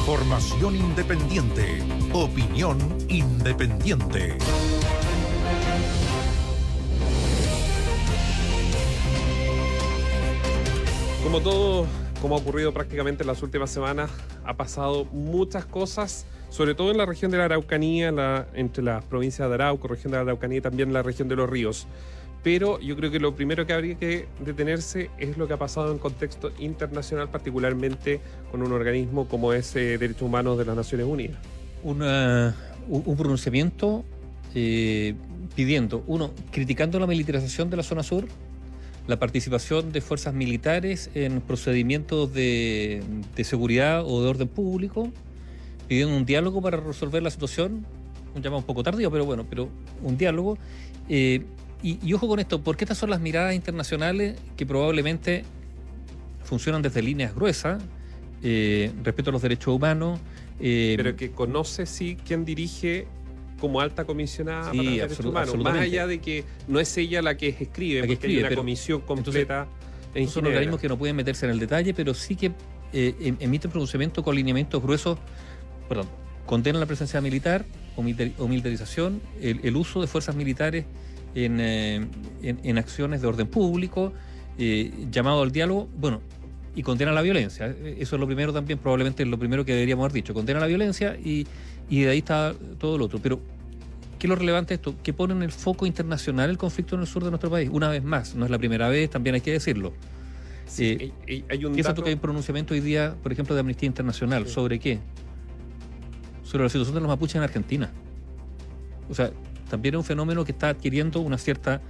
Información independiente. Opinión independiente. Como todo, como ha ocurrido prácticamente en las últimas semanas, ha pasado muchas cosas, sobre todo en la región de la Araucanía, entre las provincias de Arauco, región de la Araucanía y también la región de los ríos. Pero yo creo que lo primero que habría que detenerse es lo que ha pasado en contexto internacional, particularmente con un organismo como es eh, Derechos Humanos de las Naciones Unidas. Una, un, un pronunciamiento eh, pidiendo, uno, criticando la militarización de la zona sur, la participación de fuerzas militares en procedimientos de, de seguridad o de orden público, pidiendo un diálogo para resolver la situación, un llamado un poco tardío, pero bueno, pero un diálogo. Eh, y, y, ojo con esto, porque estas son las miradas internacionales que probablemente funcionan desde líneas gruesas, eh, respecto a los derechos humanos. Eh, pero que conoce, sí, quién dirige como alta comisionada sí, para los derechos humanos, más allá de que no es ella la que escribe, la que porque escribe, hay una comisión completa. en son organismos que no pueden meterse en el detalle, pero sí que eh, em, emiten pronunciamientos con lineamientos gruesos, perdón, condenan la presencia militar o, militarización, el, el uso de fuerzas militares en, eh, en, en, acciones de orden público, eh, llamado al diálogo, bueno, y condena la violencia. Eso es lo primero también, probablemente es lo primero que deberíamos haber dicho. Condena la violencia y, y de ahí está todo lo otro. Pero, ¿qué es lo relevante esto? Que pone en el foco internacional el conflicto en el sur de nuestro país. Una vez más, no es la primera vez, también hay que decirlo. Sí, eh, hay un ¿Qué dato... que hay un pronunciamiento hoy día, por ejemplo, de Amnistía Internacional? Sí. ¿Sobre qué? Sobre la situación de los mapuches en Argentina. O sea, también es un fenómeno que está adquiriendo una cierta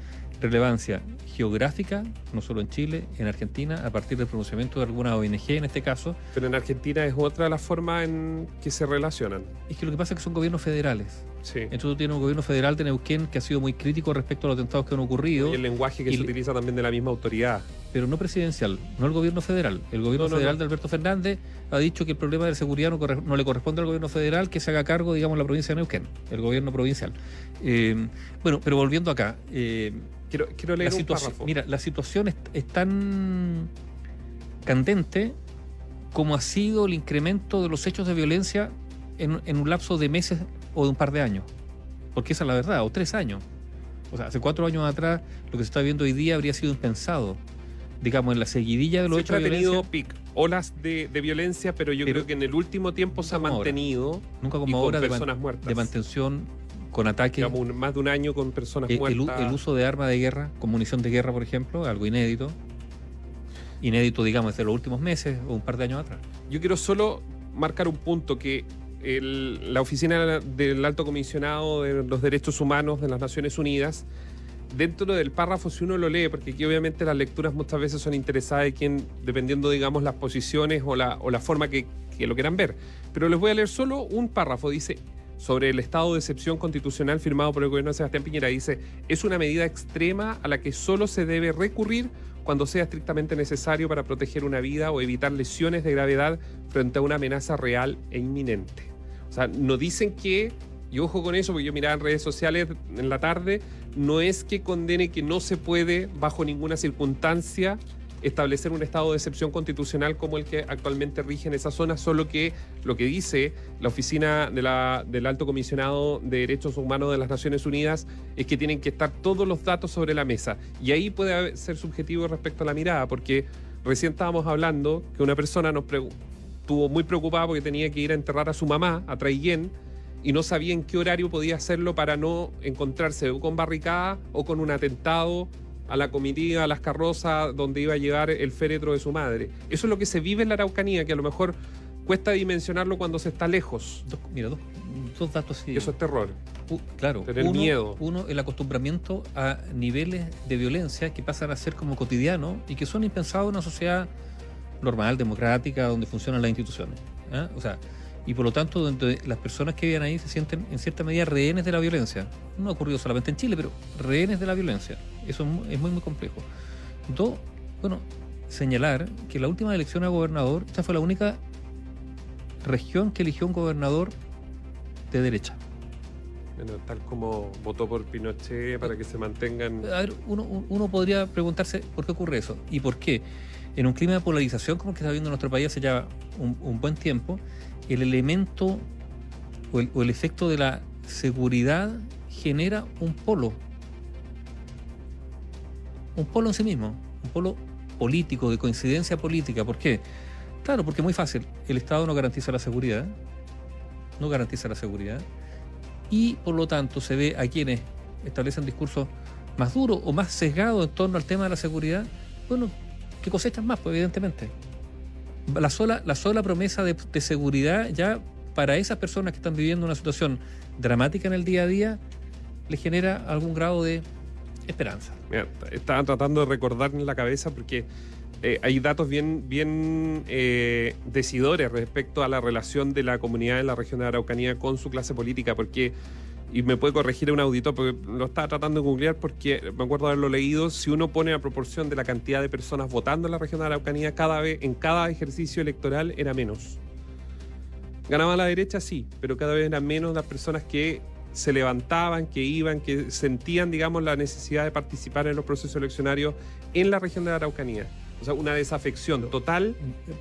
relevancia geográfica, no solo en Chile, en Argentina, a partir del pronunciamiento de alguna ONG en este caso. Pero en Argentina es otra la forma en que se relacionan. Es que lo que pasa es que son gobiernos federales. Sí. Entonces tú tienes un gobierno federal de Neuquén que ha sido muy crítico respecto a los atentados que han ocurrido. Y el lenguaje que y se utiliza también de la misma autoridad. Pero no presidencial, no el gobierno federal. El gobierno no, federal no, de Alberto Fernández ha dicho que el problema de seguridad no, le corresponde al gobierno federal, que se haga cargo, digamos, la provincia de Neuquén, el gobierno provincial. Eh, bueno, pero volviendo acá. Eh, Quiero, quiero leer la un párrafo. Mira, la situación es, es, tan candente como ha sido el incremento de los hechos de violencia en, en, un lapso de meses o de un par de años. Porque esa es la verdad, o tres años. O sea, hace cuatro años atrás, lo que se está viendo hoy día habría sido impensado. Digamos, en la seguidilla de los Siempre hechos de violencia. ha tenido pic, olas de, de, violencia, pero yo pero creo que en el último tiempo se ha mantenido. Ahora. Nunca como ahora con personas de, man, muertas. de mantención con ataques. Digamos, un, más de un año con personas el, muertas. El, el, uso de armas de guerra, con munición de guerra, por ejemplo, algo inédito. Inédito, digamos, desde los últimos meses o un par de años atrás. Yo quiero solo marcar un punto que el, la oficina del alto comisionado de los derechos humanos de las Naciones Unidas, dentro del párrafo, si uno lo lee, porque aquí obviamente las lecturas muchas veces son interesadas de quien, dependiendo, digamos, las posiciones o la, o la forma que, que lo quieran ver. Pero les voy a leer solo un párrafo. Dice, sobre el estado de excepción constitucional firmado por el gobierno de Sebastián Piñera. Dice, es una medida extrema a la que solo se debe recurrir cuando sea estrictamente necesario para proteger una vida o evitar lesiones de gravedad frente a una amenaza real e inminente. O sea, no dicen que, y ojo con eso, porque yo miraba en redes sociales en la tarde, no es que condene que no se puede, bajo ninguna circunstancia, establecer un estado de excepción constitucional como el que actualmente rige en esa zona, solo que lo que dice la oficina de la, del Alto Comisionado de Derechos Humanos de las Naciones Unidas es que tienen que estar todos los datos sobre la mesa. Y ahí puede ser subjetivo respecto a la mirada, porque recién estábamos hablando que una persona nos estuvo muy preocupada porque tenía que ir a enterrar a su mamá, a Traiguén, y no sabía en qué horario podía hacerlo para no encontrarse o con barricada o con un atentado a la comitiva, a las carrozas donde iba a llevar el féretro de su madre. Eso es lo que se vive en la Araucanía, que a lo mejor cuesta dimensionarlo cuando se está lejos. Dos, mira, dos, dos datos. Sí. Eso es terror. Uh, claro. Tener uno, miedo. Uno, el acostumbramiento a niveles de violencia que pasan a ser como cotidianos y que son impensados en una sociedad normal, democrática, donde funcionan las instituciones. ¿eh? O sea, y por lo tanto donde las personas que viven ahí se sienten en cierta medida rehenes de la violencia. No ha ocurrido solamente en Chile, pero rehenes de la violencia. Eso es muy, muy complejo. Dos, bueno, señalar que la última elección a gobernador, esta fue la única región que eligió un gobernador de derecha. Bueno, tal como votó por Pinochet para que se mantengan... A ver, uno, uno podría preguntarse por qué ocurre eso y por qué en un clima de polarización como el que está viendo nuestro país hace ya un, buen tiempo, el elemento o el, o el efecto de la seguridad genera un polo. Un polo en sí mismo, un polo político, de coincidencia política. ¿Por qué? Claro, porque es muy fácil. El Estado no garantiza la seguridad, no garantiza la seguridad, y por lo tanto se ve a quienes establecen discursos más duros o más sesgados en torno al tema de la seguridad, bueno, que cosechan más, pues evidentemente. La sola, la sola promesa de, seguridad ya para esas personas que están viviendo una situación dramática en el día a día, les genera algún grado de esperanza. Mira, estaba tratando de recordar en la cabeza porque eh, hay datos bien, bien eh, decidores respecto a la relación de la comunidad de la región de Araucanía con su clase política, porque, y me puede corregir un auditor, porque lo estaba tratando de googlear porque me acuerdo haberlo leído, si uno pone la proporción de la cantidad de personas votando en la región de Araucanía, cada vez, en cada ejercicio electoral era menos. Ganaba la derecha, sí, pero cada vez eran menos las personas que se levantaban, que iban, que sentían, digamos, la necesidad de participar en los procesos eleccionarios en la región de la Araucanía. O sea, una desafección total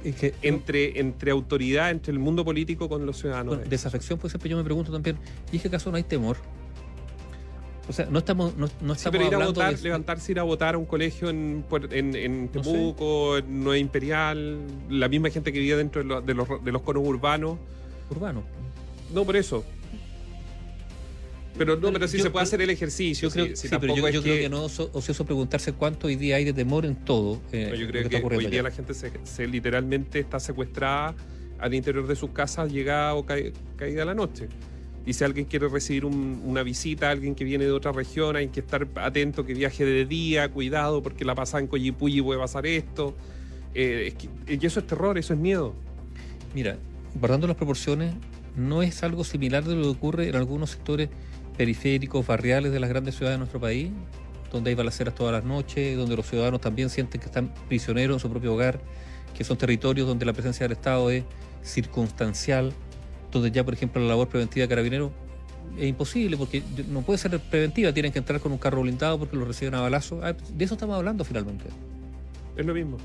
Es que, entre, entre autoridad, entre el mundo político con los ciudadanos. bueno, desafección, pues siempre yo me pregunto también, ¿y es que acaso no hay temor? O sea, no estamos, no, no Sí, estamos pero ir a hablando votar, de- levantarse, ir a votar a un colegio en, en, en No sé. Temuco, en Nueva Imperial, la misma gente que vive dentro de los, de los, de los conos urbanos. urbano. No, por eso. Pero no, pero sí Yo- se puede hacer el ejercicio. Yo creo, sí, sí, pero yo, creo que no es ocioso preguntarse cuánto hoy día hay de temor en todo. eh, yo creo que, hoy día allá. la gente se, se literalmente está secuestrada al interior de sus casas, llegada o cae- caída la noche. Y si alguien quiere recibir un- una visita, alguien que viene de otra región, hay que estar atento que viaje de día, cuidado, porque la pasada en Coyipulli puede pasar esto. Eh, es que- y eso es terror, eso es miedo. Mira, guardando las proporciones, no es algo similar de lo que ocurre en algunos sectores periféricos, barriales de las grandes ciudades de nuestro país, donde hay balaceras todas las noches, donde los ciudadanos también sienten que están prisioneros en su propio hogar, que son territorios donde la presencia del Estado es circunstancial, donde ya, por ejemplo, la labor preventiva de carabineros es imposible porque no puede ser preventiva, tienen que entrar con un carro blindado porque lo reciben a balazo. Ah, De eso estamos hablando finalmente. Es lo mismo.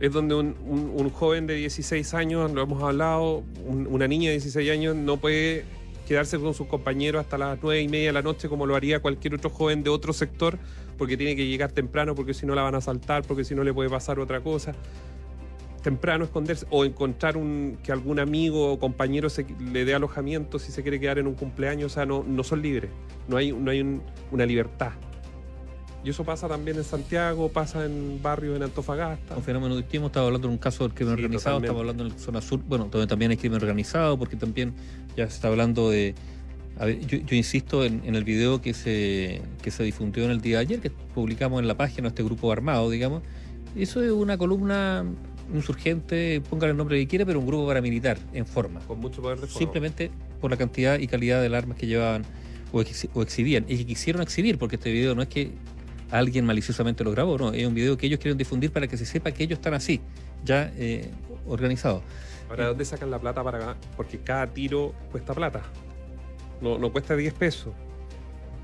Es donde un, joven de 16 años, lo hemos hablado, un- una niña de 16 años no puede quedarse con sus compañeros hasta las 9 y media de la noche como lo haría cualquier otro joven de otro sector, porque tiene que llegar temprano, porque si no la van a asaltar, porque si no le puede pasar otra cosa. Temprano esconderse o encontrar un, que algún amigo o compañero se, le dé alojamiento si se quiere quedar en un cumpleaños, o sea, no, no son libres, no hay, no hay un- una libertad. Y eso pasa también en Santiago, pasa en barrios en Antofagasta. Un fenómeno distinto, estaba hablando en un caso del crimen Sí, organizado, estaba hablando en la zona sur, bueno, donde también hay crimen organizado, porque también ya se está hablando de... a ver, yo, yo insisto en, en el video que se, que se difundió en el día de ayer, que publicamos en la página, este grupo armado, digamos. Eso es una columna insurgente, póngale el nombre que quiera, pero un grupo paramilitar en forma. Con mucho poder de fuego. Simplemente por la cantidad y calidad de las armas que llevaban o, ex- o exhibían. Y que quisieron exhibir, porque este video no es que alguien maliciosamente lo grabó, no, es un video que ellos quieren difundir para que se sepa que ellos están así, ya eh, organizados. Ahora, ¿de dónde sacan la plata para ganar? Porque cada tiro cuesta plata. No, no cuesta 10 pesos.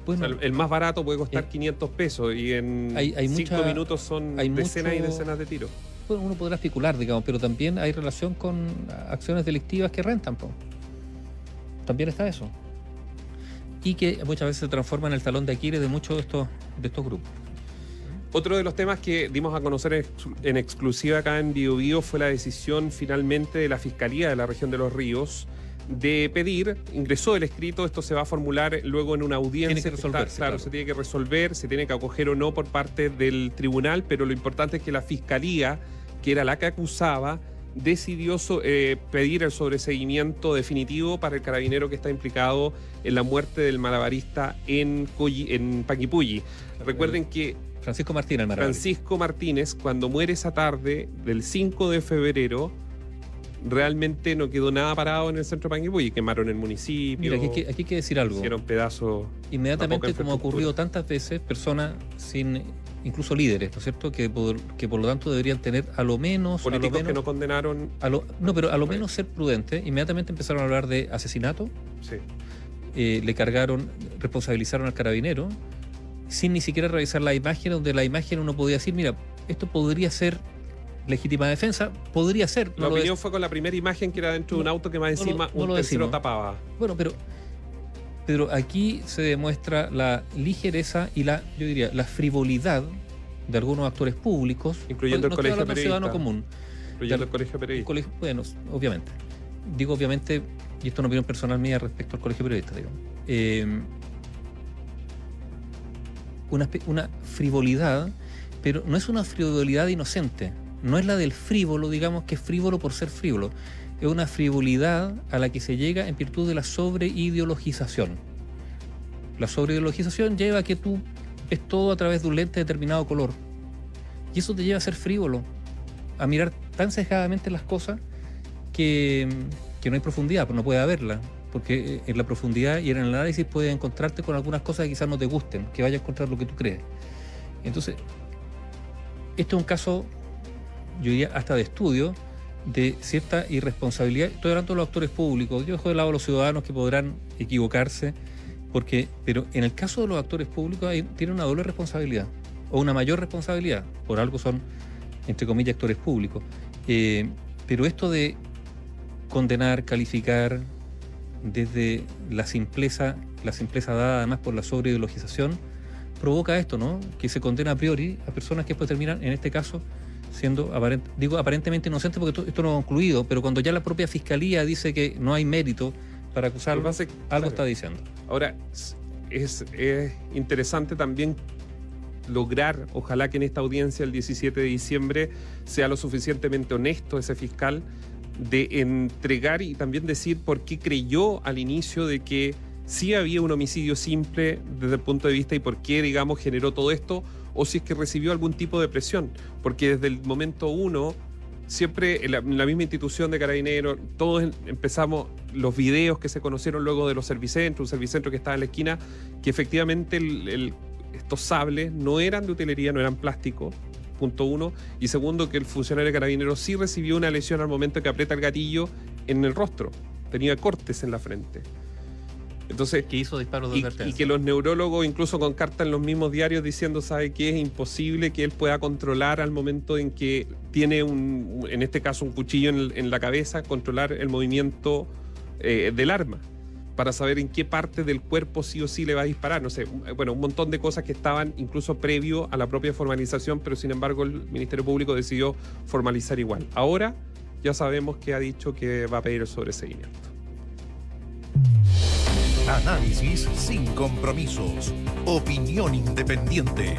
O Bueno, sea, el, más barato puede costar Eh, 500 pesos y en hay- hay 5 mucha- minutos son hay decenas y decenas de tiros. bueno, uno podrá especular, digamos, pero también hay relación con acciones delictivas que rentan. po. También está eso. Y que muchas veces se transforma en el talón de Aquiles de muchos de estos, de estos grupos. Otro de los temas que dimos a conocer en, ex- en exclusiva acá en Bio, Bio fue la decisión finalmente de la Fiscalía de la región de los Ríos de pedir, ingresó el escrito, esto se va a formular luego en una audiencia. Tiene que está- resolverse, claro, claro. se tiene que resolver, se tiene que acoger o no por parte del tribunal, pero lo importante es que la Fiscalía, que era la que acusaba, decidió eh, pedir el sobreseguimiento definitivo para el carabinero que está implicado en la muerte del malabarista en, Coyi- en Paquipulli. Recuerden que Francisco Martín Almaraz. Francisco Martínez, cuando muere esa tarde del 5 de febrero, realmente no quedó nada parado en el centro de Panguipulli. Quemaron el municipio, Mira, aquí, hay que- aquí hay que decir algo. hicieron pedazos. Inmediatamente, como ha ocurrido tantas veces, personas sin, incluso líderes, ¿no es cierto?, que por, que por lo tanto deberían tener a lo menos, a lo Políticos que no condenaron. a lo- no, pero a lo menos ser prudentes. Inmediatamente empezaron a hablar de asesinato, Sí. eh, le cargaron, responsabilizaron al carabinero, sin ni siquiera revisar la imagen, donde la imagen uno podía decir, mira, esto podría ser legítima defensa, podría ser. la opinión fue con la primera imagen que era dentro de un auto que más encima un tercero tapaba. Bueno, pero Pedro, aquí se demuestra la ligereza y la, yo diría, la frivolidad de algunos actores públicos, incluyendo el colegio periodista, ciudadano común. Incluyendo el colegio periodista. bueno, obviamente. Digo obviamente, y esto es una opinión personal mía respecto al colegio periodista, digo. Eh, una, frivolidad, pero no es una frivolidad inocente. No es la del frívolo, digamos, que es frívolo por ser frívolo. Es una frivolidad a la que se llega en virtud de la sobreideologización. La sobreideologización lleva a que tú ves todo a través de un lente de determinado color. Y eso te lleva a ser frívolo, a mirar tan cejadamente las cosas que, que no hay profundidad, pues no puede haberla porque en la profundidad y en el análisis puedes encontrarte con algunas cosas que quizás no te gusten, que vayas a encontrar lo que tú crees. Entonces, esto es un caso, yo diría, hasta de estudio de cierta irresponsabilidad. Estoy hablando de los actores públicos, yo dejo de lado a los ciudadanos que podrán equivocarse, porque, pero en el caso de los actores públicos hay, tienen una doble responsabilidad, o una mayor responsabilidad, por algo son, entre comillas, actores públicos. Eh, pero esto de condenar, calificar, desde la simpleza, la simpleza dada además por la sobreideologización, provoca esto, ¿no? Que se condena a priori a personas que después terminan, en este caso, siendo digo aparentemente inocentes porque esto, no ha concluido, pero cuando ya la propia fiscalía dice que no hay mérito para acusarlo, algo está diciendo. Ahora, es, es interesante también lograr, ojalá que en esta audiencia el 17 de diciembre sea lo suficientemente honesto ese fiscal de entregar y también decir por qué creyó al inicio de que sí había un homicidio simple desde el punto de vista y por qué, digamos, generó todo esto, o si es que recibió algún tipo de presión, porque desde el momento uno, siempre en la, misma institución de Carabineros, todos empezamos los videos que se conocieron luego de los servicentros, un servicentro que estaba en la esquina, que efectivamente estos sables no eran de utilería, no eran plástico, punto uno. Y segundo, que el funcionario carabinero sí recibió una lesión al momento que aprieta el gatillo en el rostro. Tenía cortes en la frente. Entonces, que hizo disparos de y, y, que los neurólogos incluso con cartas en los mismos diarios diciendo, sabe que es imposible que él pueda controlar al momento en que tiene un, en este caso un cuchillo en, la cabeza, controlar el movimiento eh, del arma para saber en qué parte del cuerpo sí o sí le va a disparar. No sé, bueno, un montón de cosas que estaban incluso previo a la propia formalización, pero sin embargo el Ministerio Público decidió formalizar igual. Ahora ya sabemos que ha dicho que va a pedir el sobreseguimiento. Análisis sin compromisos. Opinión independiente.